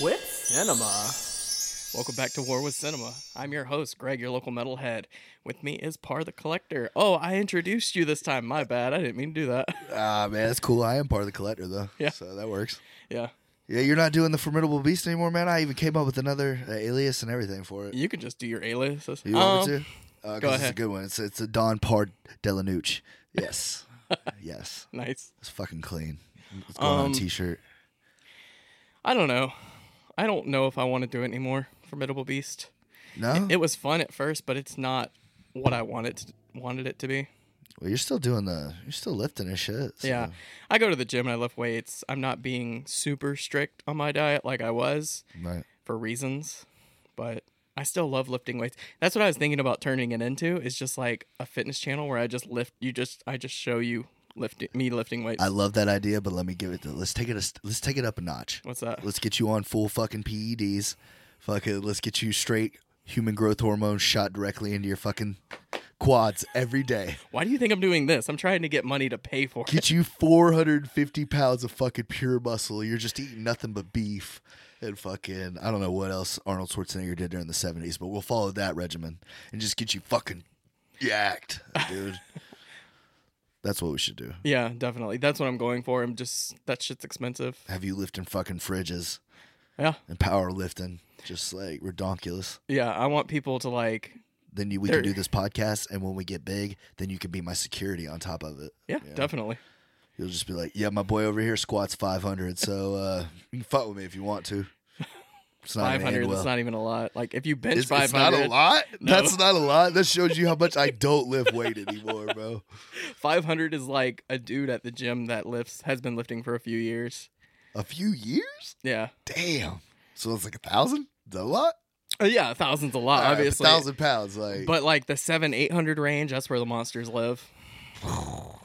With cinema. Welcome back to War with Cinema. I'm your host, Greg, your local metalhead. With me is Par the Collector. Oh, I introduced you this time. My bad. I didn't mean to do that. Ah, man, that's cool. I am part of the collector, though. Yeah. So that works. yeah. Yeah, you're not doing the formidable beast anymore, man. I even came up with another uh, alias and everything for it. You could just do your aliases. You want Um, me to? Uh, 'cause go It's a good one. It's it's a Don Part Delanucci. Yes, yes. Nice. It's fucking clean. It's going on Um, a t-shirt. I don't know. I don't know if I want to do it anymore. Formidable Beast. No, It was fun at first, but it's not what I wanted to, wanted it to be. well, you're still doing the. You're still lifting and shit. so- Yeah. I go to the gym and I lift weights. I'm not being super strict on my diet like I was. Right. for reasons, but I still love lifting weights. That's what I was thinking about turning it into. Is just like a fitness channel where I just lift. You just I just show you lifting me lifting weights. I love that idea, but let me give it. To, let's take it. A, let's take it up a notch. What's that? Let's get you on full fucking PEDs. Fuck it. let's get you straight human growth hormone shot directly into your fucking quads every day. Why do you think I'm doing this? I'm trying to get money to pay for it. Get you 450 pounds of fucking pure muscle. You're just eating nothing but beef and fucking I don't know what else Arnold Schwarzenegger did during the 70s, but we'll follow that regimen and just get you fucking yacked, dude. That's what we should do. Yeah, definitely. That's what I'm going for. I'm just that shit's expensive. Have you lifting fucking fridges Yeah, and power lifting, just like redonkulous. yeah. I want people to like. then you, we can do this podcast and when we get big then you can be my security on top of it Yeah, definitely. you'll just be like yeah my boy over here squats 500 so uh you can fight with me if you want to Five hundred. well. That's not even a lot. Like if you bench five it's not a lot No. that's not a lot that shows you how much i don't lift weight anymore bro five hundred is like a dude at the gym that lifts has been lifting for a few years. a few years Yeah. damn so it's like a thousand is that a lot Uh, yeah, a thousand's a lot, All right, obviously. a thousand pounds like But like the seven, eight hundred range, that's where the monsters live.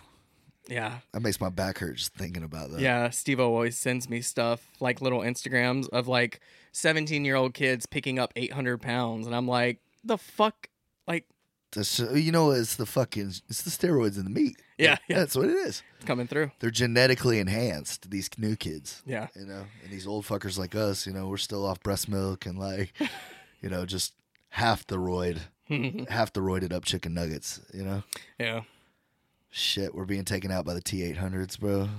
yeah. that makes my back hurt just thinking about that Yeah. Steve always sends me stuff like little Instagrams of like 17 year old kids picking up 800 pounds. And I'm like, the fuck? Like, you know it's the fucking it's the steroids in the meat Yeah, yeah. that's what it is it's coming through. they're genetically enhanced these new kids Yeah. you know and these old fuckers like us you know we're still off breast milk and like you know just half the roid half the roided up chicken nuggets you know yeah. Shit we're being taken out by the t800s bro.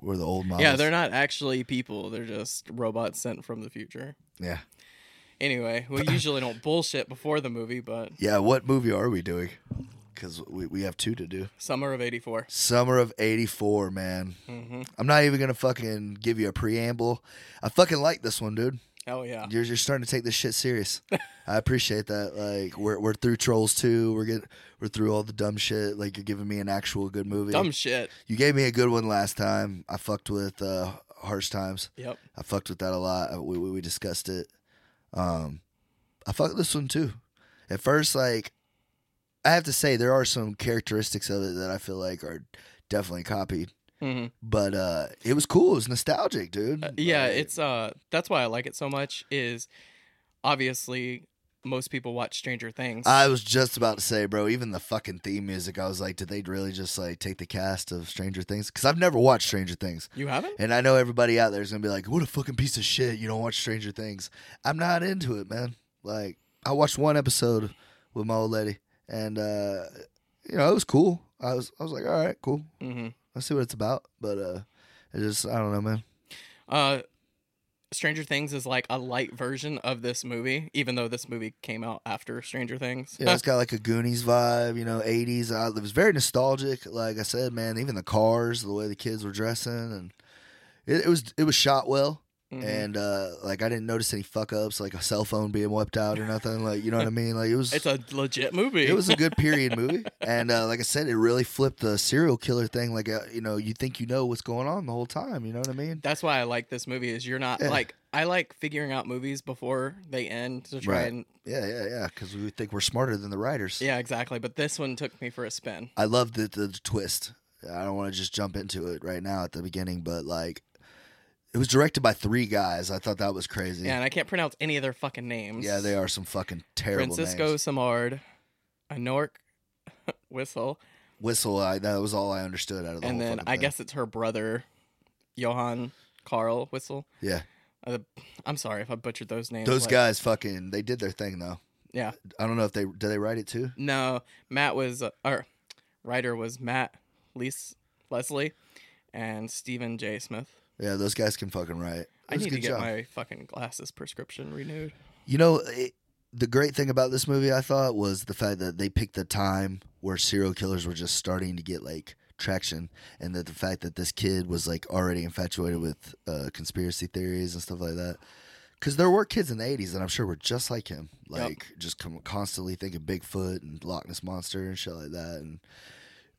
We're the old models. Yeah. They're not actually people, they're just robots sent from the future. yeah. Anyway, we usually don't bullshit before the movie, but yeah what movie are we doing? Because we, we have two to do. Summer of 84. summer of 84 man. Hmm i'm not even gonna fucking give you a preamble. I fucking like this one dude Hell yeah. You're, you're starting to take this shit serious. I appreciate that. Like we're we're through Trolls too. We're getting we're through all the dumb shit. Like you're giving me an actual good movie. Dumb shit. You gave me a good one last time. I fucked with uh, Harsh Times. Yep. I fucked with that a lot. We we, we discussed it. Um, I fucked this one too. At first, like I have to say, there are some characteristics of it that I feel like are definitely copied. Hmm But uh, it was cool. It was nostalgic, dude. Uh, yeah, Like, it's uh that's why I like it so much is obviously most people watch Stranger Things. I was just about to say, bro. Even the fucking theme music, I was like, did they really just like take the cast of Stranger Things? Because I've never watched Stranger Things, you haven't? and I know everybody out there is gonna be like, "What a fucking piece of shit! You don't watch Stranger Things." I'm not into it, man. Like, I watched one episode with my old lady, and uh, you know, it was cool. I was, I was like, all right, cool. hmm Let's see what it's about. But uh, it just, I don't know, man. Uh Stranger Things is like a light version of this movie, even though this movie came out after Stranger Things. Yeah, it's got like a Goonies vibe, you know, 80s. Uh, it was very nostalgic. Like I said, man, even the cars, the way the kids were dressing, and it, it was it was shot well. Mhm. And uh, like I didn't notice any fuck ups, like a cell phone being wiped out or nothing. Like you know what I mean? Like it was it's a legit movie. it was a good period movie. And uh, like I said, it really flipped the serial killer thing. Like uh, you know, you think you know what's going on the whole time. You know what I mean? That's why I like this movie. Is you're not Yeah. like I like figuring out movies before they end to try Right. and Yeah, yeah, yeah. Because we think we're smarter than the writers. yeah, exactly. But this one took me for a spin. I love the, the twist. I don't want to just jump into it right now at the beginning, but like, it was directed by three guys. I thought that was crazy. Yeah, and I can't pronounce any of their fucking names. Yeah, they are some fucking terrible Francisco names. Samard, Anork Whistle, Whistle. I, that was all I understood out of the and whole then I thing. guess it's her brother, Johan Carl Whistle. Yeah, Uh, I'm sorry if I butchered those names. those like- guys fucking they did their thing though. Yeah. I don't know if they did they write it too. No, Matt was uh, or writer was Matt Lees Leslie and Stephen J. Smith. Yeah, those guys can fucking write. It I need to get job. my fucking glasses prescription renewed. You know, it, the great thing about this movie, I thought, was the fact that they picked the time where serial killers were just starting to get like traction, and that the fact that this kid was like already infatuated with uh, conspiracy theories and stuff like that. Because there were kids in the '80s, and I'm sure were just like him, Yep. like just com- constantly thinking Bigfoot and Loch Ness monster and shit like that, and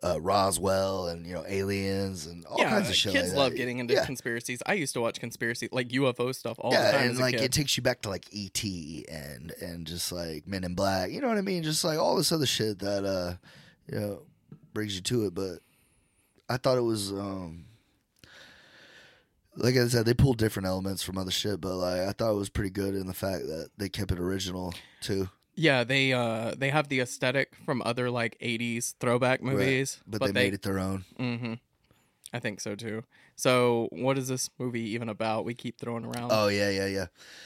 uh, Roswell and you know aliens and all yeah, kinds of shit. kids like love getting into yeah. conspiracies. I used to watch conspiracy like UFO stuff all the time and like it takes you back to like ET and and just like Men in Black. You know what I mean? Just like all this other shit that uh you know brings you to it. But I thought it was um like I said, they pulled different elements from other shit, but like I thought it was pretty good in the fact that they kept it original too. Yeah, they uh they have the aesthetic from other like '80s throwback movies, But, they, made it their own. hmm I think so too. So, what is this movie even about? We keep throwing around. Oh yeah, yeah, yeah.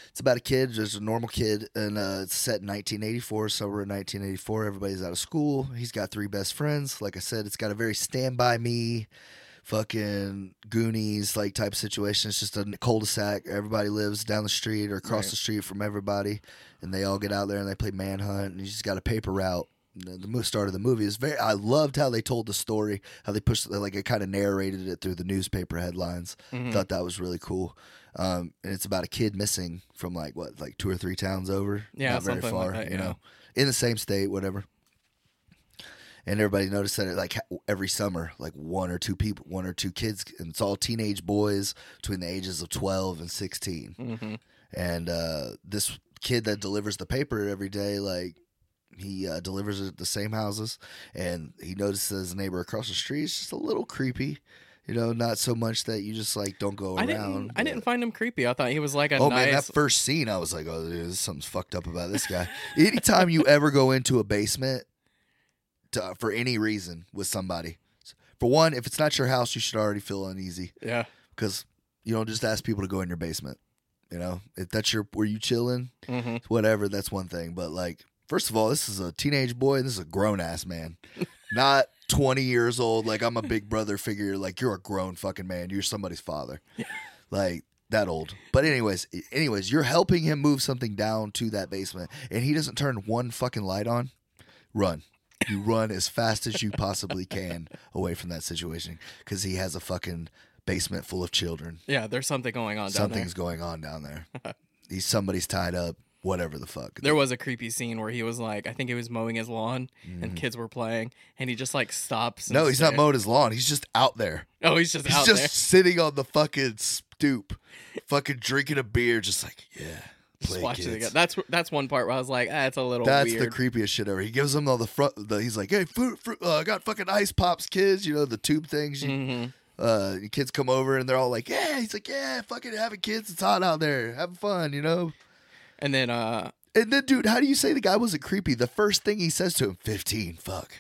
It's about a kid, just a normal kid, and uh, it's set in 1984. Summer of 1984. Everybody's out of school. He's got three best friends. Like I said, it's got a very Stand by Me, fucking Goonies like type situation. It's just a cul-de-sac. Everybody lives down the street or across Right. the street from everybody, and they all get out there and they play manhunt. And you just got a paper route. The start of the movie is very. I loved how they told the story, how they pushed like it kind of narrated it through the newspaper headlines. Mhm. Thought that was really cool. Um, and it's about a kid missing from like what, like two or three towns over. Yeah, not very something like far. that, you yeah. know, in the same state, whatever. And everybody noticed that it, like every summer, like one or two people, one or two kids, and it's all teenage boys between the ages of twelve and sixteen. hmm And uh, this kid that delivers the paper every day, like he uh, delivers it at the same houses, and he notices his neighbor across the street is just a little creepy. You know, not so much that you just like don't go I around. didn't. I didn't find him creepy. I thought he was like a Oh nice. man, that first scene, I was like, "Oh, dude, something's fucked up about this guy." Anytime you ever go into a basement to, for any reason with somebody, for one, if it's not your house, you should already feel uneasy yeah. because you don't just ask people to go in your basement. You know, if that's your where you chilling, hmm whatever, that's one thing. But like, first of all, this is a teenage boy and this is a grown ass man, not twenty years old. Like I'm a big brother figure. Like you're a grown fucking man. You're somebody's father. Yeah. Like that old. But anyways, anyways, you're helping him move something down to that basement, and he doesn't turn one fucking light on. Run. You run as fast as you possibly can away from that situation because he has a fucking basement full of children. Yeah. There's something going on down there. Something's going on down there. He's somebody's tied up. Whatever the fuck. there. Was a creepy scene where he was like, I think he was mowing his lawn and kids were playing, and he just like stops. and Mm-hmm. No, he's not stares. mowing his lawn. He's just out there. Oh, he's just He's just there. sitting on the fucking stoop, fucking drinking a beer, just like yeah. Just Play watching kids. That's that's one part where I was like, ah, it's a little That's weird. the creepiest shit ever. He gives them all the front. The, he's like, "Hey, fruit, fruit, uh, I got fucking ice pops, kids. You know the tube things. You, hmm uh, kids come over and they're all like, "Yeah." He's like, "Yeah, fucking having kids. It's hot out there. Having fun, you know." And then uh, And then, dude, how do you say the guy wasn't creepy? The first thing he says to him, 15, fuck.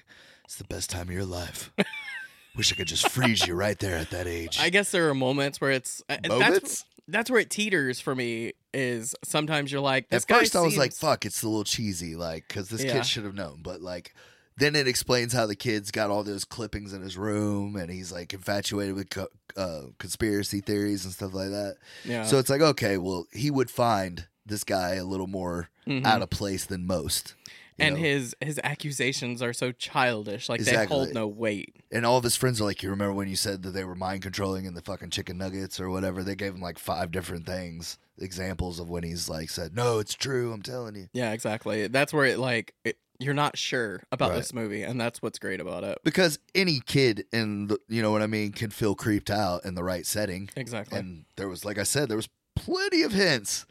It's the best time of your life. Wish I could just freeze you right there at that age. I guess there are moments where it's uh, Moments? That's, that's where it teeters for me. Is sometimes you're like, this At guy first, I was like, fuck, it's a little cheesy, like, because this Yeah. kid should have known. But, like, then it explains how the kid's got all those clippings in his room and he's, like, infatuated with co- uh, conspiracy theories and stuff like that. yeah. So it's like, okay, well, he would find this guy a little more Mhm. out of place than most. you and know? his his accusations are so childish, like they Exactly. hold no weight. And all of his friends are like, you remember when you said that they were mind controlling in the fucking chicken nuggets or whatever? They gave him like five different things, examples of when he's like said, no, it's true. I'm telling you. Yeah, exactly. That's where it like it, you're not sure about Right. this movie, and that's what's great about it. Because any kid in the, you know what I mean, can feel creeped out in the right setting. Exactly. And there was, like I said, there was plenty of hints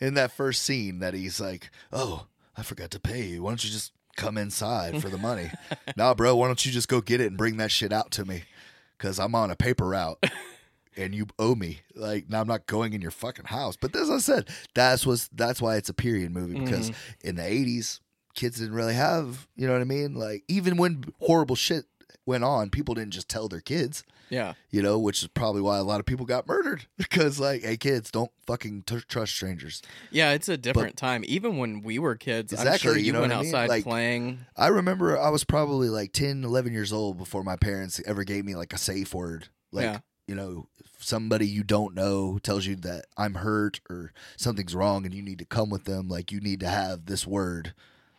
in that first scene that he's like, oh, I forgot to pay you. Why don't you just come inside for the money? nah, bro, why don't you just go get it and bring that shit out to me? Because I'm on a paper route. And you owe me. Like now, I'm not going in your fucking house. But as I said, that's was that's why it's a period movie because Mm-hmm. in the '80s, kids didn't really have, you know what I mean? Like even when horrible shit went on, people didn't just tell their kids, Yeah. you know, which is probably why a lot of people got murdered because, like, hey, kids, don't fucking t- trust strangers. Yeah, it's a different time. Even when we were kids, I'm Exactly, sure you you, know went what I mean? outside Like- playing. I remember I was probably like 10, 11 years old before my parents ever gave me like a safe word. Like, Yeah. you know, somebody you don't know tells you that I'm hurt or something's wrong and you need to come with them, like, you need to have this word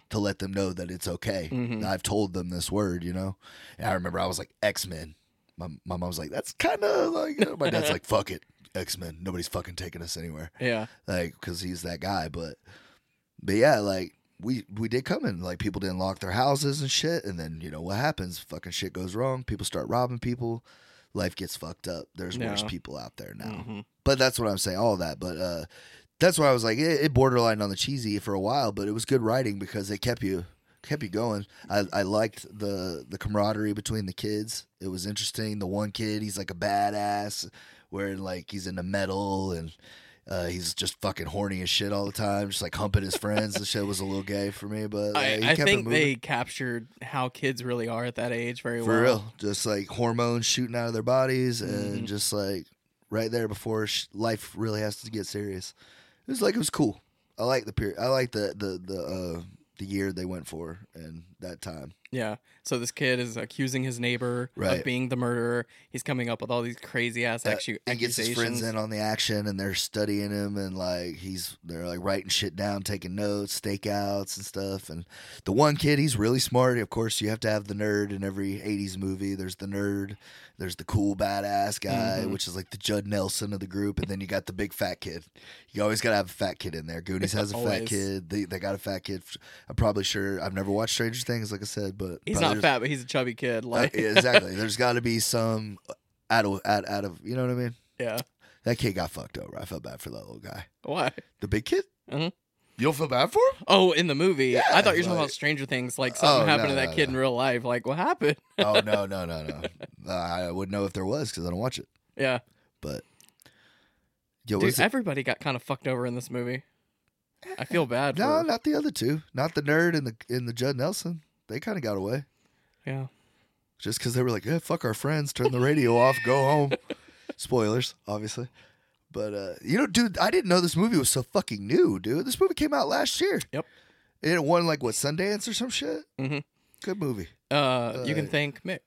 to let them know that it's okay. Mhm. I've told them this word, you know? And I remember I was like, X Men. My, my mom was like, that's kind of like, you know, my dad's like, fuck it. X Men. Nobody's fucking taking us anywhere Yeah. like because he's that guy. But but yeah, like we we did come in like people didn't lock their houses and shit, and then you know what happens? Fucking shit goes wrong. People start robbing people. Life gets fucked up. There's worse people out there now. Mhm. But that's what I'm saying. All that, but uh, that's why I was like it, it borderline on the cheesy for a while, but it was good writing because it kept you kept you going. I, I liked the the camaraderie between the kids. It was interesting. The one kid, he's like a badass, wearing like he's into metal and uh, he's just fucking horny as shit all the time, just like humping his friends. the shit was a little gay for me, but uh, I, he I think they captured how kids really are at that age very for well. For real, just like hormones shooting out of their bodies, and just like right there before sh- life really has to get serious. It was like it was cool. I like the period. I like the the the uh, the year they went for and that time. Yeah. So this kid is accusing his neighbor Right. of being the murderer. He's coming up with all these crazy ass Uh, accu- he gets his friends in on the action, and they're studying him, and like he's they're like writing shit down, taking notes, stakeouts, and stuff. And the one kid, he's really smart. Of course, you have to have the nerd in every '80s movie. There's the nerd, there's the cool badass guy, Mhm. which is like the Judd Nelson of the group, and then you got the big fat kid. You always gotta have a fat kid in there. Goonies has a fat kid. They they got a fat kid. I'm probably sure. I've never watched Stranger Things, like I said, but He's not fat, but he's a chubby kid. uh, Like, yeah, exactly. There's got to be some out of out, out of you know what I mean. yeah. That kid got fucked over. I felt bad for that little guy. Why? The big kid? Mhm. You don't feel bad for him? Oh, in the movie. Yeah, I thought you were talking about Stranger Things. Like something Oh, happened no, to that no, kid no. in real life. Like, what happened? oh no, no, no, no. Uh, I wouldn't know if there was because I don't watch it. Yeah. But yo, Dude, everybody got kind of fucked over in this movie. I feel bad No, for. not the other two. Not the nerd and the and the Judd Nelson. They kind of got away Yeah. just because they were like, "Yeah, fuck our friends. Turn the radio off. Go home." Spoilers, obviously. But uh, you know, dude, I didn't know this movie was so fucking new, dude. This movie came out last year. Yep. And it won like what Sundance or some shit. Mhm. Good movie. Uh, you can Uh, thank Mick.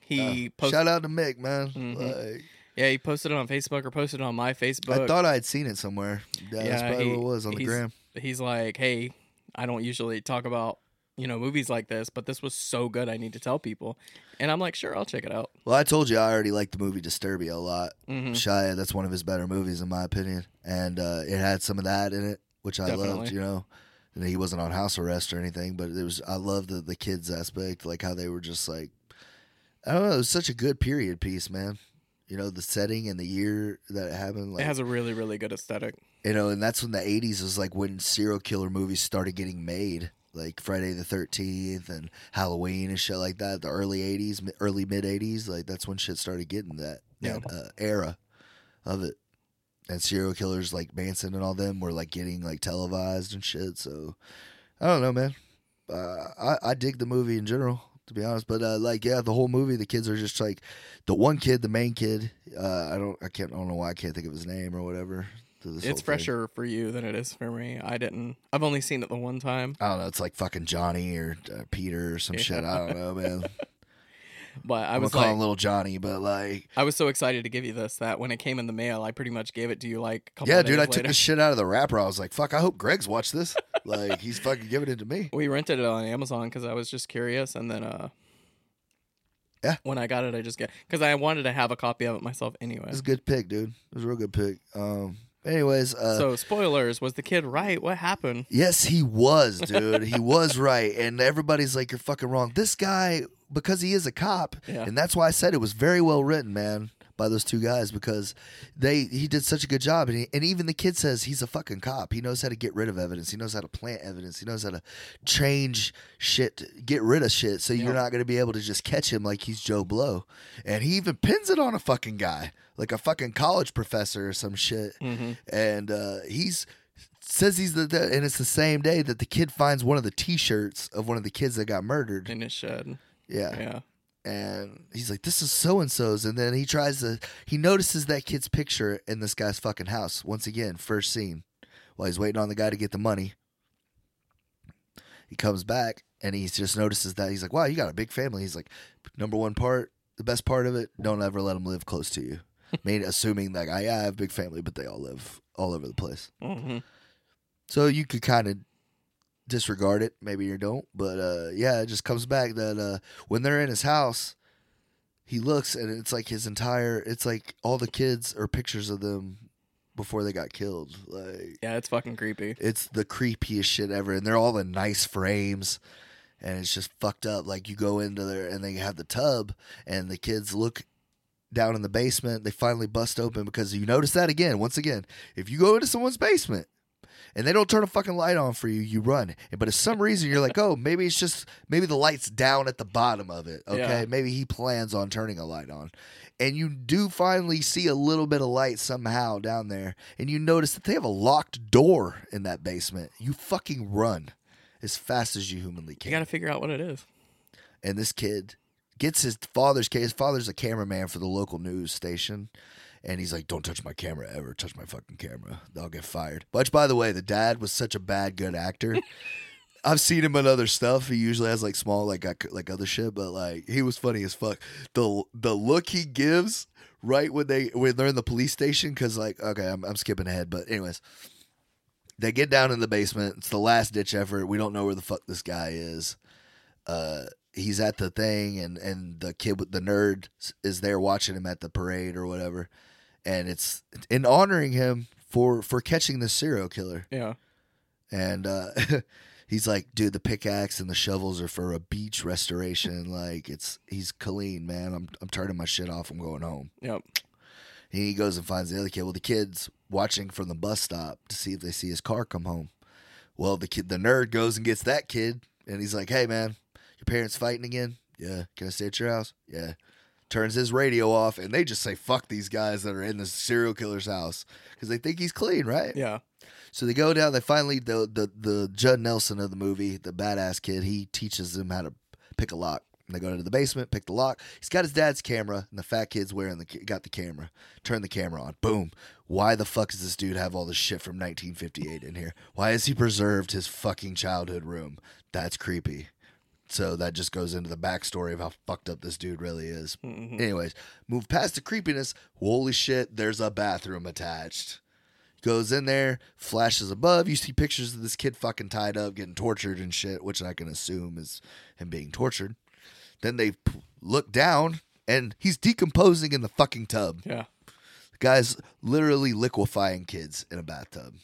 He posted. Shout out to Mick, man. Mhm. Like, Yeah, he posted it on Facebook or posted it on my Facebook. I thought I had seen it somewhere. Yeah, that's probably he- what it was on the gram. He's like, "Hey, I don't usually talk about you know movies like this, but this was so good, I need to tell people." And I'm like, "Sure, I'll check it out." Well, I told you I already liked the movie Disturbia a lot. hmm Shia, that's one of his better movies in my opinion, and uh, it had some of that in it, which I loved. You know, and he wasn't on house arrest or anything, but it was. I loved the the kids aspect, like how they were just like, I don't know, it was such a good period piece, man. You know, the setting and the year that it happened, like it has a really, really good aesthetic. you know, and that's when the '80s was like when serial killer movies started getting made, like Friday the Thirteenth and Halloween and shit like that. The early '80s, early mid '80s, like that's when shit started getting that, Yeah. that uh, era of it. And serial killers like Manson and all them were like getting like televised and shit. So I don't know, man. Uh, I I dig the movie in general, to be honest. But uh, like, yeah, the whole movie, the kids are just like the one kid, the main kid. Uh, I don't, I can't, I don't know why I can't think of his name or whatever. It's fresher for you than it is for me. I didn't. I've only seen it the one time, I don't know. It's like fucking Johnny or uh, Peter or some shit. I don't know, man. but I I'm was gonna call like, him little Johnny, but like, I was so excited to give you this that when it came in the mail, I pretty much gave it to you like a couple yeah, dude, I took later. the shit out of the wrapper. I was like, fuck. I hope Greg's watched this. like, he's fucking giving it to me. We rented it on Amazon because I was just curious, and then uh, Yeah. when I got it, I just get because I wanted to have a copy of it myself anyway. It's a good pick, dude. It was a real good pick. Um. Anyways, uh, so spoilers, was the kid right? What happened? Yes, he was, dude. he was right. And everybody's like, you're fucking wrong. This guy, because he is a cop, Yeah. and that's why I said it was very well written, man, by those two guys, because they he did such a good job. And, he, and even the kid says he's a fucking cop. He knows how to get rid of evidence. He knows how to plant evidence. He knows how to change shit, get rid of shit, so you're not going to be able to just catch him like he's Joe Blow. And he even pins it on a fucking guy, like a fucking college professor or some shit Mm-hmm. and uh, he's says he's the, the and it's the same day that the kid finds one of the T-shirts of one of the kids that got murdered. In his shed. Yeah, Yeah. and he's like, "This is so and so's," and then he tries to. He notices that kid's picture in this guy's fucking house once again. First scene, while he's waiting on the guy to get the money. He comes back and he just notices that he's like, "Wow, you got a big family." He's like, "Number one part, the best part of it, don't ever let them live close to you." I mean, assuming like I, I have a big family, but they all live all over the place. hmm So you could kind of disregard it. Maybe you don't. But uh, yeah, it just comes back that uh, when they're in his house, he looks and it's like his entire. It's like all the kids are pictures of them before they got killed. Like Yeah, it's fucking creepy. it's the creepiest shit ever, and they're all in nice frames. And it's just fucked up. Like you go into there and they have the tub, and the kids look down in the basement. They finally bust open because you notice that again. Once again, if you go into someone's basement and they don't turn a fucking light on for you, you run. But if some reason you're like, oh, maybe it's just maybe the light's down at the bottom of it. Okay, Yeah. maybe he plans on turning a light on, and you do finally see a little bit of light somehow down there, and you notice that they have a locked door in that basement. You fucking run as fast as you humanly can. You got to figure out what it is. and this kid gets his father's case. His father's a cameraman for the local news station. And he's like, "Don't touch my camera ever. Touch my fucking camera. I'll get fired." Which, by the way, the dad was such a bad good actor. I've seen him in other stuff. He usually has like small, like like- other shit, but like he was funny as fuck. The the look he gives right when they when they're in the police station, because like okay, I'm I'm skipping ahead, but anyways, they get down in the basement. It's the last ditch effort. We don't know where the fuck this guy is. Uh, he's at the thing, and and the kid with the nerd is there watching him at the parade or whatever, and it's in honoring him for for catching the serial killer. Yeah. And uh, he's like, dude, the pickaxe and the shovels are for a beach restoration. Like it's he's clean, man. I'm I'm turning my shit off. I'm going home. Yep. And he goes and finds the other kid. Well, the kid's watching from the bus stop to see if they see his car come home. Well, the kid, the nerd, goes and gets that kid, and he's like, "Hey, man, your parents fighting again? Yeah. Can I stay at your house? Yeah." Turns his radio off, and they just say, "Fuck these guys that are in the serial killer's house," because they think he's clean, right? Yeah. So they go down. They finally the the the Judd Nelson of the movie, the badass kid. He teaches them how to pick a lock. And they go into the basement, pick the lock. He's got his dad's camera, and the fat kid's wearing the got the camera. Turn the camera on. Boom. Why the fuck does this dude have all this shit from 1958 in here? Why has he preserved his fucking childhood room? That's creepy. So that just goes into the backstory of how fucked up this dude really is. Mhm. Anyways, move past the creepiness. Holy shit, there's a bathroom attached. Goes in there, flashes above. You see pictures of this kid fucking tied up, getting tortured and shit, which I can assume is him being tortured. Then they p- look down, and he's decomposing in the fucking tub. Yeah. The guy's literally liquefying kids in a bathtub.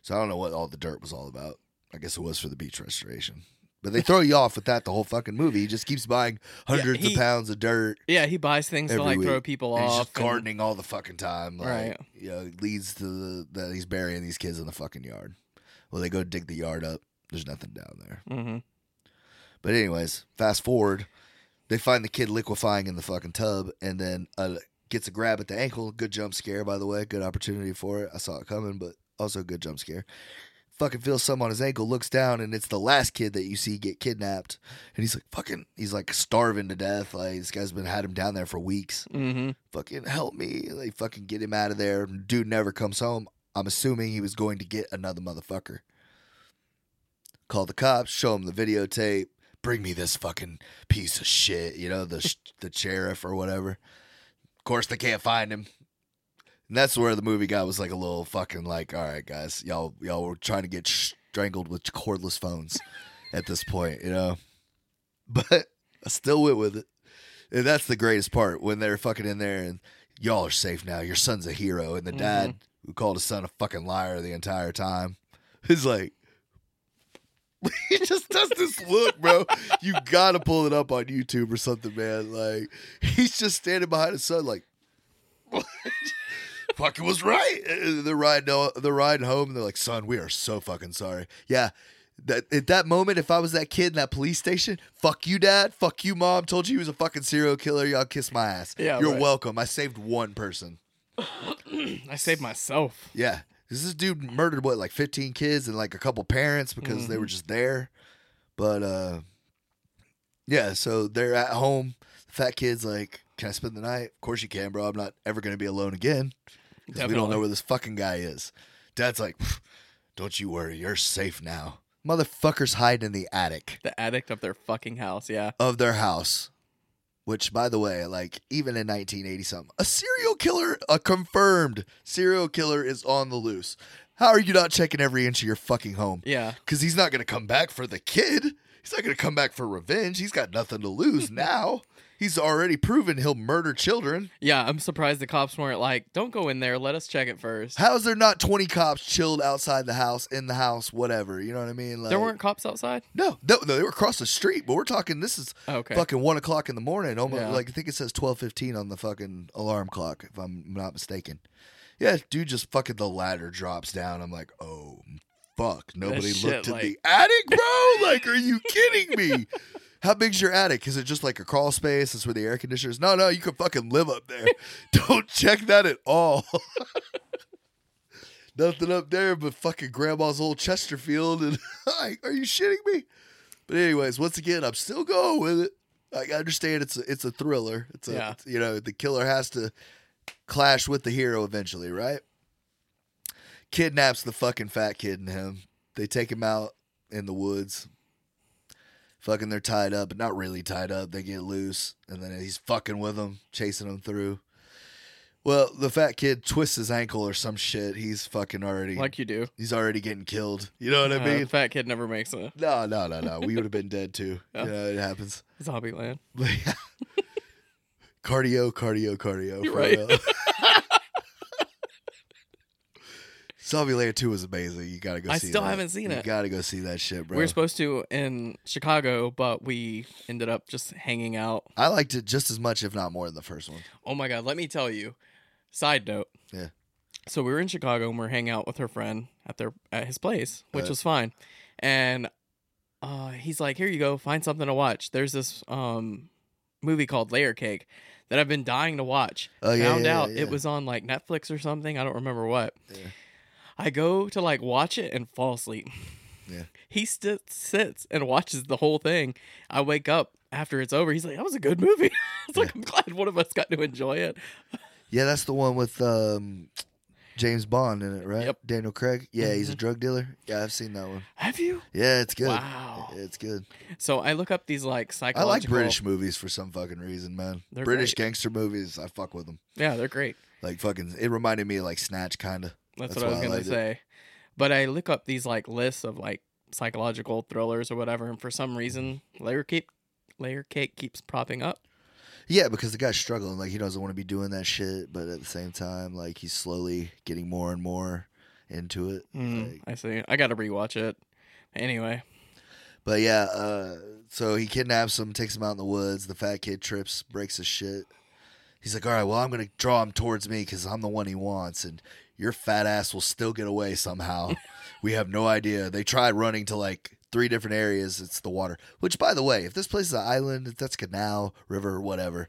So I don't know what all the dirt was all about. I guess it was for the beach restoration. But they throw you off with that the whole fucking movie. He just keeps buying hundreds he- of pounds of dirt. Yeah. He buys things to Every like throw week. people And he's off. just and- gardening all the fucking time. Like, Right. You know, it leads to the, that he's burying these kids in the fucking yard. Well, they go dig the yard up. There's nothing down there. Mhm. But anyways, fast forward, they find the kid liquefying in the fucking tub, and then uh, gets a grab at the ankle. Good jump scare, by the way. Good opportunity for it. I saw it coming, but also a good jump scare. Fucking feels some on his ankle, looks down, and it's the last kid that you see get kidnapped. And he's like, fucking, he's like starving to death. Like this guy's been had him down there for weeks. Mhm. Fucking help me! They fucking get him out of there. Dude never comes home. I'm assuming he was going to get another motherfucker. Call the cops, show him the videotape. Bring me this fucking piece of shit, you know, the the sheriff or whatever. Of course, they can't find him. And that's where the movie guy was like a little fucking like, all right, guys, y'all y'all were trying to get strangled with cordless phones at this point, you know. But I still went with it. And that's the greatest part when they're fucking in there and y'all are safe now. Your son's a hero. And the dad mm-hmm. who called his son a fucking liar the entire time is like, he just does this look, bro. You gotta pull it up on YouTube or something, man. Like he's just standing behind his son, like, fucking was right. And They're riding, they're riding home, and they're like, "Son, we are so fucking sorry." Yeah, that at that moment, if I was that kid in that police station, fuck you, dad. Fuck you, mom. Told you he was a fucking serial killer. Y'all kiss my ass. Yeah, you're right. welcome. I saved one person. I saved myself. Yeah, This dude murdered what, like 15 kids and like a couple parents because they were mm-hmm. just there. But uh Yeah, so they're at home. The fat kid's like, "Can I spend the night?" Of course you can, bro. I'm not ever gonna be alone again. We don't know where this fucking guy is. Dad's like, "Don't you worry, you're safe now." Motherfuckers hide in the attic The addict of their fucking house. Yeah. of their house. Which, by the way, like even in 1980 something, a serial killer, a confirmed serial killer, is on the loose. How are you not checking every inch of your fucking home? Yeah. Because he's not going to come back for the kid. He's not going to come back for revenge. He's got nothing to lose now. He's already proven he'll murder children. Yeah. I'm surprised the cops weren't like, don't go in there. Let us check it first. How is there not 20 cops chilled outside the house, in the house, whatever? You know what I mean? Like, there weren't cops outside? No, no, no, they were across the street, but we're talking this is oh, Okay. fucking one o'clock in the morning. Almost Yeah. like I think it says twelve fifteen on the fucking alarm clock, if I'm not mistaken. Yeah, dude just fucking the ladder drops down. I'm like, oh fuck. Nobody shit, looked in the attic, bro. like, are you kidding me? How big's your attic? Is it just like a crawl space? That's where the air conditioner is? No, no, you can fucking live up there. Don't check that at all. Nothing up there but fucking grandma's old Chesterfield. And like, are you shitting me? But anyways, once again, I'm still going with it. I understand it's a, it's a thriller. It's a Yeah. it's- you know the killer has to clash with the hero eventually, right? Kidnaps the fucking fat kid and him. They take him out in the woods. Fucking, they're tied up, but not really tied up. They get loose, and then he's fucking with them, chasing them through. Well, the fat kid twists his ankle or some shit. He's fucking already Like you do. he's already getting killed. You know what I Uh, mean? fat kid never makes a No, no, no, no. We would have been dead too. Yeah. You know, it happens. Zombieland. Cardio, cardio, cardio. You're for real. Zombieland 2 was amazing. You gotta go I see still that. haven't seen it. You it. gotta go see that shit, bro. We were supposed to in Chicago, but we ended up just hanging out. I liked it just as much, if not more, than the first one. Oh my god, let me tell you. Side note. Yeah. So we were in Chicago and we are hanging out with her friend at their at his place, which Right. was fine. And uh, he's like, "Here you go, find something to watch." There's this um movie called Layer Cake that I've been dying to watch. Oh, yeah, Found yeah, out yeah, yeah. it was on like Netflix or something. I don't remember what. Yeah. I go to like watch it and fall asleep. Yeah. He st- sits and watches the whole thing. I wake up after it's over. He's like, "That was a good movie." I was like, "I'm glad one of us got to enjoy it." Yeah, that's the one with um, James Bond in it, right? Yep. Daniel Craig. Yeah, he's a Mhm. drug dealer. Yeah, I've seen that one. Have you? Yeah, it's good. Wow. It's good. So I look up these like psychological. I like British movies for some fucking reason, man. They're British great. gangster movies, I fuck with them. Yeah, they're great. Like fucking, it reminded me of like Snatch, kind of. That's, That's what I was I gonna it. say. But I look up these like lists of like psychological thrillers or whatever, and for some reason, Layer Cake, Layer Cake keeps propping up. Yeah, because the guy's struggling. Like he doesn't want to be doing that shit, but at the same time, like he's slowly getting more and more into it. Mm, Like- I see. I got to rewatch it. Anyway, but yeah, uh, so he kidnaps him, takes him out in the woods. The fat kid trips, breaks his shit. He's like, "All right, well, I'm gonna draw him towards me because I'm the one he wants, and your fat ass will still get away somehow." we have no idea. They tried running to like three different areas. It's the water. Which, by the way, if this place is an island, if that's canal, river, whatever,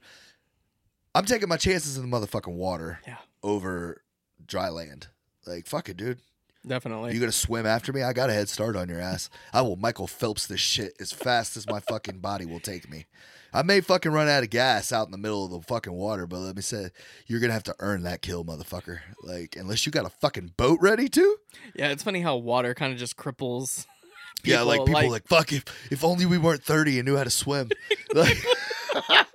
I'm taking my chances in the motherfucking water Yeah. over dry land. Like, fuck it, dude. Definitely. You gonna swim after me? I got a head start on your ass. I will Michael Phelps this shit as fast as my fucking body will take me. I may fucking run out of gas out in the middle of the fucking water, but let me say, you're gonna have to earn that kill, motherfucker. Like, unless you got a fucking boat ready to. yeah, it's funny how water kind of just cripples. yeah, like people, people like, fuck if if only we weren't 30 and knew how to swim. like,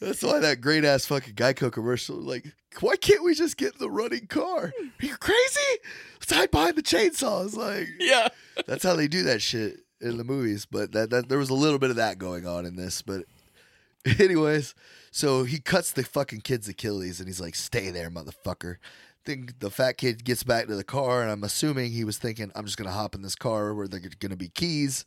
that's why that great ass fucking Geico commercial. Like, why can't we just get the running car? Are you crazy? Let's hide behind the chainsaws. Like, yeah. That's how they do that shit in the movies. But that, that there was a little bit of that going on in this. But anyways, so he cuts the fucking kid's Achilles and he's like, "Stay there, motherfucker." Then the fat kid gets back to the car and I'm assuming he was thinking, "I'm just gonna hop in this car where there's gonna be keys,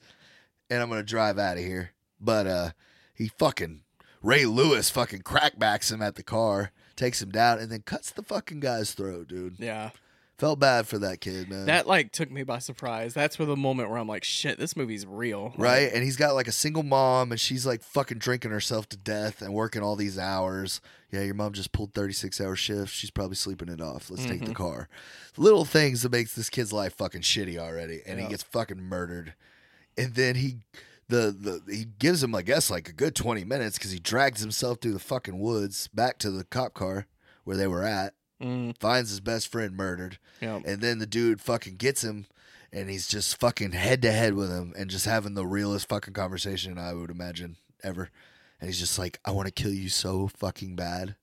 and I'm gonna drive out of here." But uh, he fucking Ray Lewis fucking crackbacks him at the car, takes him down, and then cuts the fucking guy's throat, dude. Yeah. Felt bad for that kid, man. That like took me by surprise. That's where the moment where I'm like, shit, this movie's real. Like, right? And he's got like a single mom, and she's like fucking drinking herself to death and working all these hours. Yeah, your mom just pulled 36 hour shifts. She's probably sleeping it off. Let's take the Mhm. car. Little things that makes this kid's life fucking shitty already. And Yeah. he gets fucking murdered. And then he, the the he gives him, I guess, like a good twenty minutes because he drags himself through the fucking woods back to the cop car where they were at, Mm, finds his best friend murdered, yeah. and then the dude fucking gets him. And he's just fucking head to head with him and just having the realest fucking conversation I would imagine ever. And he's just like, I want to kill you so fucking bad,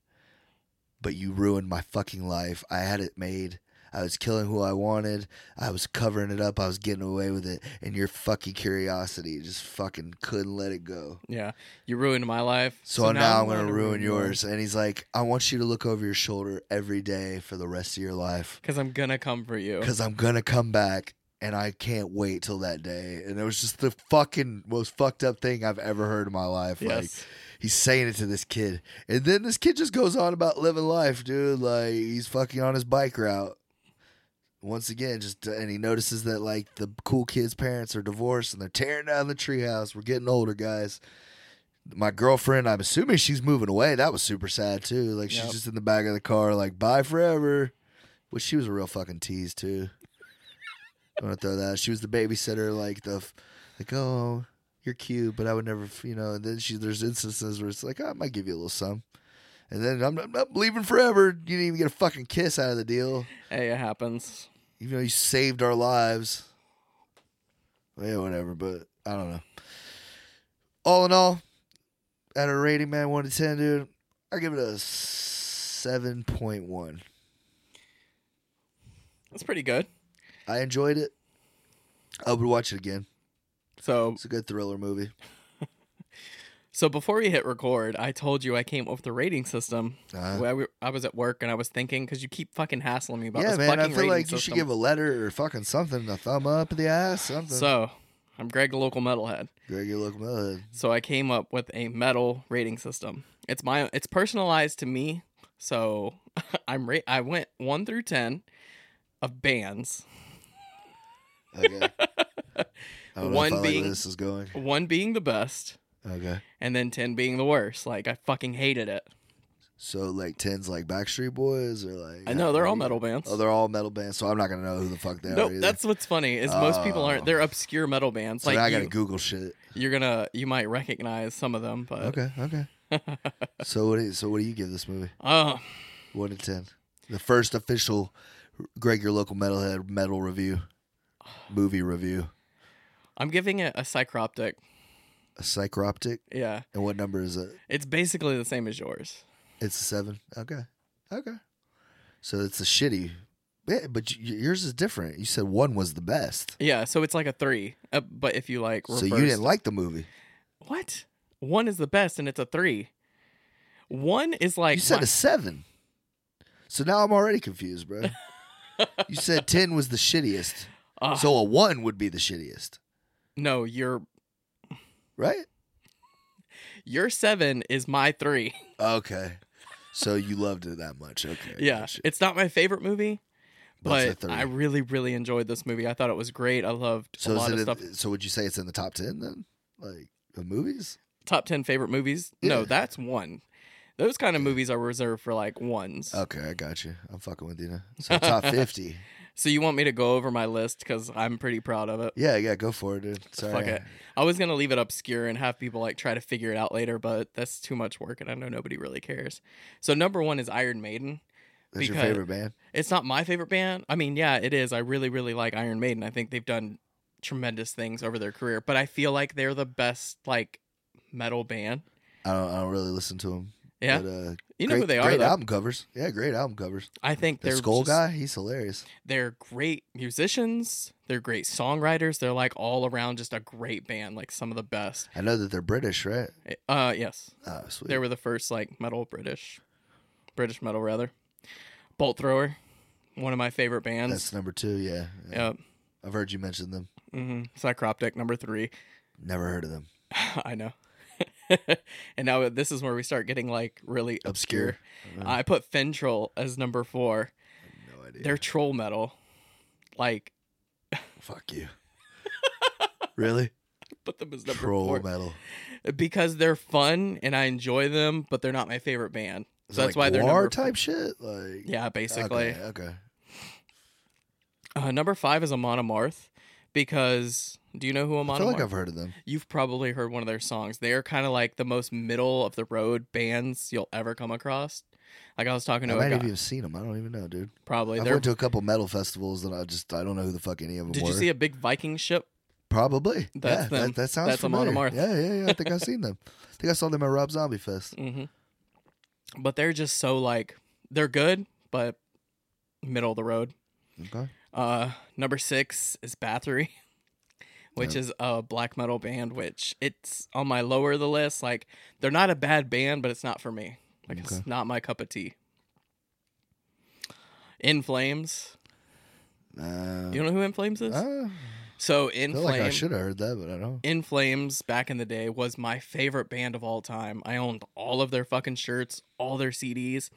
but you ruined my fucking life. I had it made. I was killing who I wanted. I was covering it up. I was getting away with it. And your fucking curiosity just fucking couldn't let it go. Yeah. You ruined my life. So, now, I'm going to gonna ruin yours. And he's like, I want you to look over your shoulder every day for the rest of your life Because I'm gonna come for you. because I'm going to come back. And I can't wait till that day. And it was just the fucking most fucked up thing I've ever heard in my life. Like, he's saying it to this kid. And then this kid just goes on about living life, dude. Like he's fucking on his bike route. Once again, just uh, and he notices that like the cool kid's parents are divorced and they're tearing down the treehouse. We're getting older, guys. My girlfriend, I'm assuming she's moving away. That was super sad too. Like she's Yep. just in the back of the car, like bye forever. Which she was a real fucking tease too. I'm gonna throw that. She was the babysitter, like the, like oh, you're cute, but I would never, f- you know. And then she, there's instances where it's like, I might give you a little some, and then I'm, I'm not leaving forever. You didn't even get a fucking kiss out of the deal, Hey, it happens. even though you saved our lives. Well, yeah, whatever. But I don't know. All in all, at a rating, man, one to ten, dude, I give it a seven point one. That's pretty good. I enjoyed it. I would watch it again. So It's a good thriller movie. So before we hit record, I told you I came up with the rating system. Uh, Well, I, I was at work and I was thinking because you keep fucking hassling me about yeah, this man. I fucking feel rating like system. you should give a letter or fucking something, a thumb up the ass, something. So I'm Greg, the local metalhead. Greg, you look good. So I came up with a metal rating system. It's my it's personalized to me. So I'm ra- I went one through ten of bands. Okay. I don't know One if I like where being- this is going. One being the best, Okay. and then ten being the worst. Like I fucking hated it. So like tens like Backstreet Boys or like I know they're all metal bands. Oh, they're all metal bands. So I'm not gonna know who the fuck they are. Nope, either. that's what's funny is most people aren't. Oh. They're obscure metal bands. so like I gotta Google shit. you're gonna you might recognize some of them, but Okay. Okay. so what? Do you, so what do you give this movie? uh, One to ten. The first official Greg, your local metalhead metal review, movie review. I'm giving it a psychroptic. A psychroptic. Yeah, And what number is it? it's basically the same as yours. It's a seven. Okay. Okay. So it's a shitty. Yeah, but y- yours is different. You said one was the best. Yeah, so it's like a three. Uh, but if you like, So you didn't like the movie. what? One is the best, and it's a three. One is like you said my- a seven. So now I'm already confused, bro. you said ten was the shittiest. Ah, So a one would be the shittiest, no, your right? your seven is my three. Okay. So you loved it that much. Okay. yeah, gotcha. it's not my favorite movie, But but. I really, really enjoyed this movie. I thought it was great. I loved So a lot of in- stuff. so would you say it's in the top ten then? Like of movies? Top ten favorite movies? Yeah. No, that's one. Those kind of movies are reserved for like ones. Okay, I got you. I'm fucking with you now. So top fifty. So you want me to go over my list because I'm pretty proud of it. Yeah, yeah, go for it, dude. Sorry. Fuck it. I was gonna leave it obscure and have people like try to figure it out later, but that's too much work, and I know nobody really cares. So number one is Iron Maiden. That's your favorite band? It's not my favorite band. I mean, yeah, it is. I really, really like Iron Maiden. I think they've done tremendous things over their career, but I feel like they're the best like metal band. I don't I don't really listen to them. Yeah, But, uh, you know great, who they are. Great Though. album covers. Yeah, great album covers. I think The they're Skull just- guy, he's hilarious. They're great musicians. They're great songwriters. They're like all around just a great band, like some of the best. I know that they're British, right? Uh, yes, Oh, sweet. they were the first like metal British, British metal rather. Bolt Thrower, one of my favorite bands. That's number two. Yeah, yeah. Yep. I've heard you mention them. hmm Psychroptic number three. Never heard of them. I know. and now this is where we start getting like really obscure. Obscure. I put Finntroll as number four. No idea. They're troll metal. Like, Fuck you. really? put them as number Troll four metal. because they're fun and I enjoy them, but they're not my favorite band. Is So that's like why they're number type shit. Like Yeah, basically. Okay. okay. Uh, number five is Amon Amarth because Do you know who I feel like Amarth? I've heard of them. You've probably heard one of their songs. They are kind of like the most middle of the road bands you'll ever come across. Like I was talking to a might have even seen them. I don't even know, dude. probably. I went to a couple metal festivals and I just I don't know who the fuck any of them did were. you see a big Viking ship? Probably. That's yeah, them. That, that sounds That's Amon familiar. Amarth. Yeah, yeah, yeah. I think I've seen them. I think I saw them at Rob Zombie Fest. hmm But they're just so like they're good, but middle of the road. Okay. Uh, number six is Battery, which is a black metal band. Which it's on my lower of the list. Like they're not a bad band, but it's not for me. Like Okay. it's not my cup of tea. In Flames. Uh, You know who In Flames is? uh, so In feel like I should have heard that, but I don't. In Flames back in the day was my favorite band of all time. I owned all of their fucking shirts, all their CDs.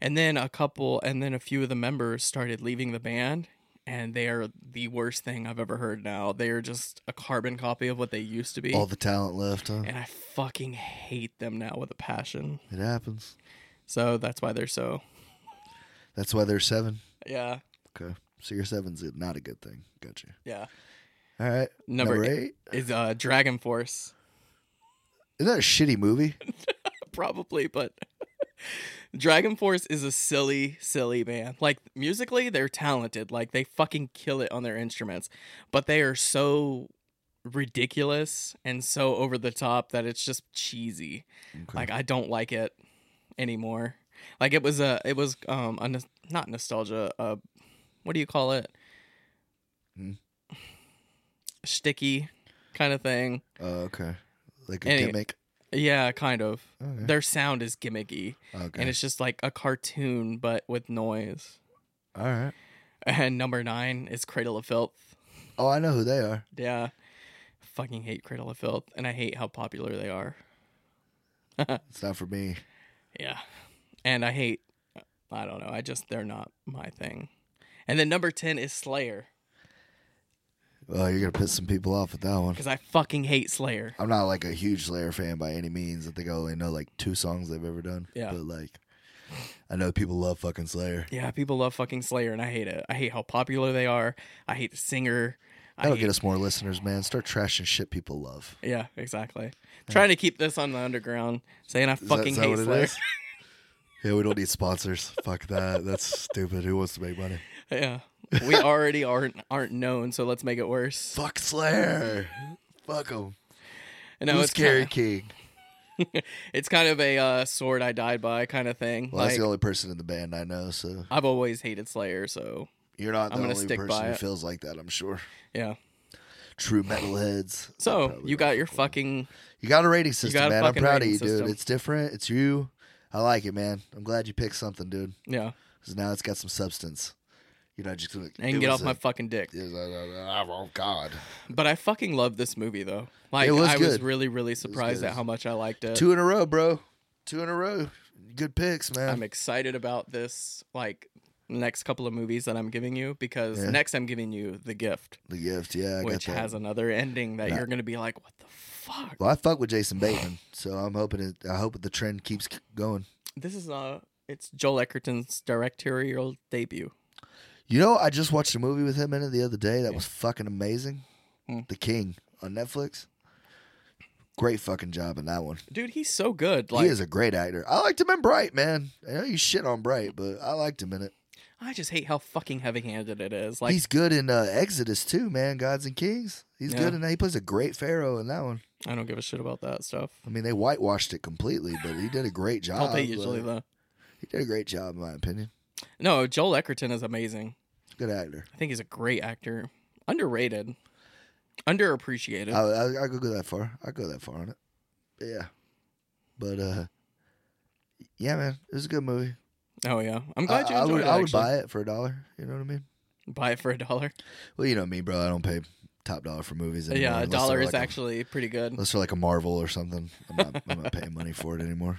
And then a couple and then a few of the members started leaving the band and they are the worst thing I've ever heard now. They are just a carbon copy of what they used to be. All the talent left, huh? and I fucking hate them now with a passion. It happens. So that's why they're so That's why they're seven. yeah. Okay. So your seven's not a good thing. Gotcha. Yeah. All right. Number, Number eight is uh Dragon Force. Isn't that a shitty movie? probably, but Dragon Force is a silly, silly band. Like musically, they're talented. Like they fucking kill it on their instruments, but they are so ridiculous and so over the top that it's just cheesy. Okay. Like I don't like it anymore. Like it was a, it was um a, not nostalgia. Uh, what do you call it? Hmm. Sticky kind of thing. Oh, okay. Like a Any- gimmick. Yeah, kind of. Okay. Their sound is gimmicky. okay. and it's just like a cartoon but with noise. All right. And number nine is Cradle of Filth. Oh, I know who they are. Yeah, fucking hate Cradle of Filth, and I hate how popular they are. It's not for me. Yeah, and I hate. I don't know. I just they're not my thing. And then number ten is Slayer Well, you're gonna piss some people off with that one. because I fucking hate Slayer. I'm not like a huge Slayer fan by any means. I think I only know like two songs they've ever done. Yeah. But like, I know people love fucking Slayer. Yeah, people love fucking Slayer, and I hate it. I hate how popular they are. I hate the singer. I That'll hate, get us more listeners, man. Start trashing shit people love. Yeah, exactly. Trying to keep this on the underground, saying I Is that- fucking is that hate what it Slayer. is? Yeah, we don't need sponsors. Fuck that. That's stupid. Who wants to make money? Yeah. We already aren't aren't known, so let's make it worse. Fuck Slayer. Fuck them. No, Who's it's kinda, King? it's kind of a uh, sword I died by kind of thing. Well, that's the only person in the band I know. So I've always hated Slayer, so you're not the I'm gonna only stick person by who it. feels like that. I'm sure. yeah. True metalheads. So you got your fucking You got a rating system, got a man. I'm fucking proud of rating you, dude. system. It's different. It's you. I like it, man. I'm glad you picked something, dude. yeah, Because now it's got some substance. You're not just gonna and get off my fucking dick. it was a- oh, oh God. But I fucking love this movie though. Like was I was really really surprised at how much I liked it. Two in a row, bro. Two in a row. Good picks, man. I'm excited about this like next couple of movies that I'm giving you because Yeah. next I'm giving you The Gift, the gift, yeah, I which has another ending that Nah. you're gonna be like, what the fuck? well, I fuck with Jason Bateman, so I'm hoping it. I hope the trend keeps going. This is uh it's Joel Edgerton's directorial debut. You know, I just watched a movie with him in it the other day that was fucking amazing. Hmm. The King on Netflix. Great fucking job in that one. Dude, he's so good. Like he is a great actor. I liked him in Bright, man. I know you shit on Bright, but I liked him in it. I just hate how fucking heavy-handed it is. Like He's good in uh, Exodus too, man. Gods and Kings. He's Yeah. good in that. He plays a great pharaoh in that one. I don't give a shit about that stuff. I mean, they whitewashed it completely, but he did a great job. They usually though? He did a great job, in my opinion. No, Joel Edgerton is amazing. Good actor. I think he's a great actor. Underrated. Underappreciated. I, I, I could go that far. I go that far on it. Yeah, but uh, yeah, man, it was a good movie. Oh yeah. I'm glad you I, I would, it. I would buy it for a dollar. You know what I mean? Buy it for a dollar. Well, you know me, bro. I don't pay top dollar for movies anymore. yeah, a dollar is like a- actually pretty good. unless they're like a Marvel or something. I'm not, I'm not paying money for it anymore.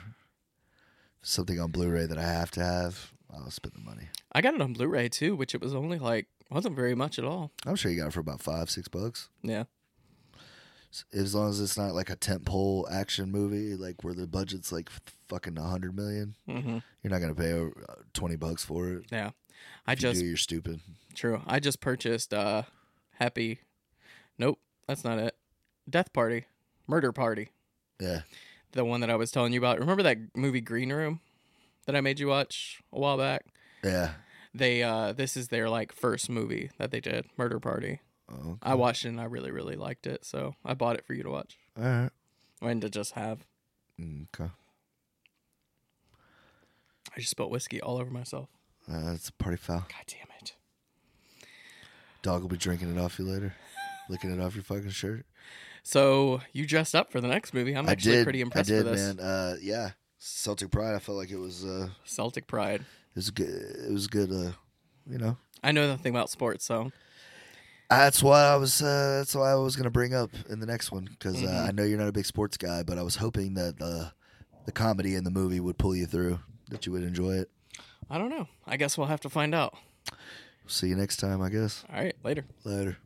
Something on Blu-ray that I have to have, I'll spend the money. I got it on Blu-ray too, which it was only like wasn't very much at all. I'm sure you got it for about five, six bucks. Yeah. As long as it's not like a tentpole action movie, like where the budget's like fucking a hundred million, hmm you're not gonna pay uh, twenty bucks for it. Yeah. I If you just do, you're stupid. true. I just purchased uh Happy Nope. that's not it. Death Party, Murder Party, Yeah. the one that I was telling you about. Remember that movie Green Room that I made you watch a while back? Yeah. They uh this is their like first movie that they did, Murder Party. Oh, I watched it and I really really liked it, so I bought it for you to watch all right. and to just have. Mm, Okay. I just spilled whiskey all over myself. Uh, that's a party foul. God damn it. Dog will be drinking it off you later, licking it off your fucking shirt. So you dressed up for the next movie. I'm actually I did. pretty impressed I did, with this. man. Uh, yeah. Celtic Pride. I felt like it was. Uh, Celtic Pride. it was good. It was good. Uh, you know. I know nothing about sports, so That's why I was. Uh, that's why I was gonna bring up in the next one because uh, Mhm. I know you're not a big sports guy, but I was hoping that uh, the comedy in the movie would pull you through, that you would enjoy it. I don't know. I guess we'll have to find out. See you next time, I guess. All right, later. Later.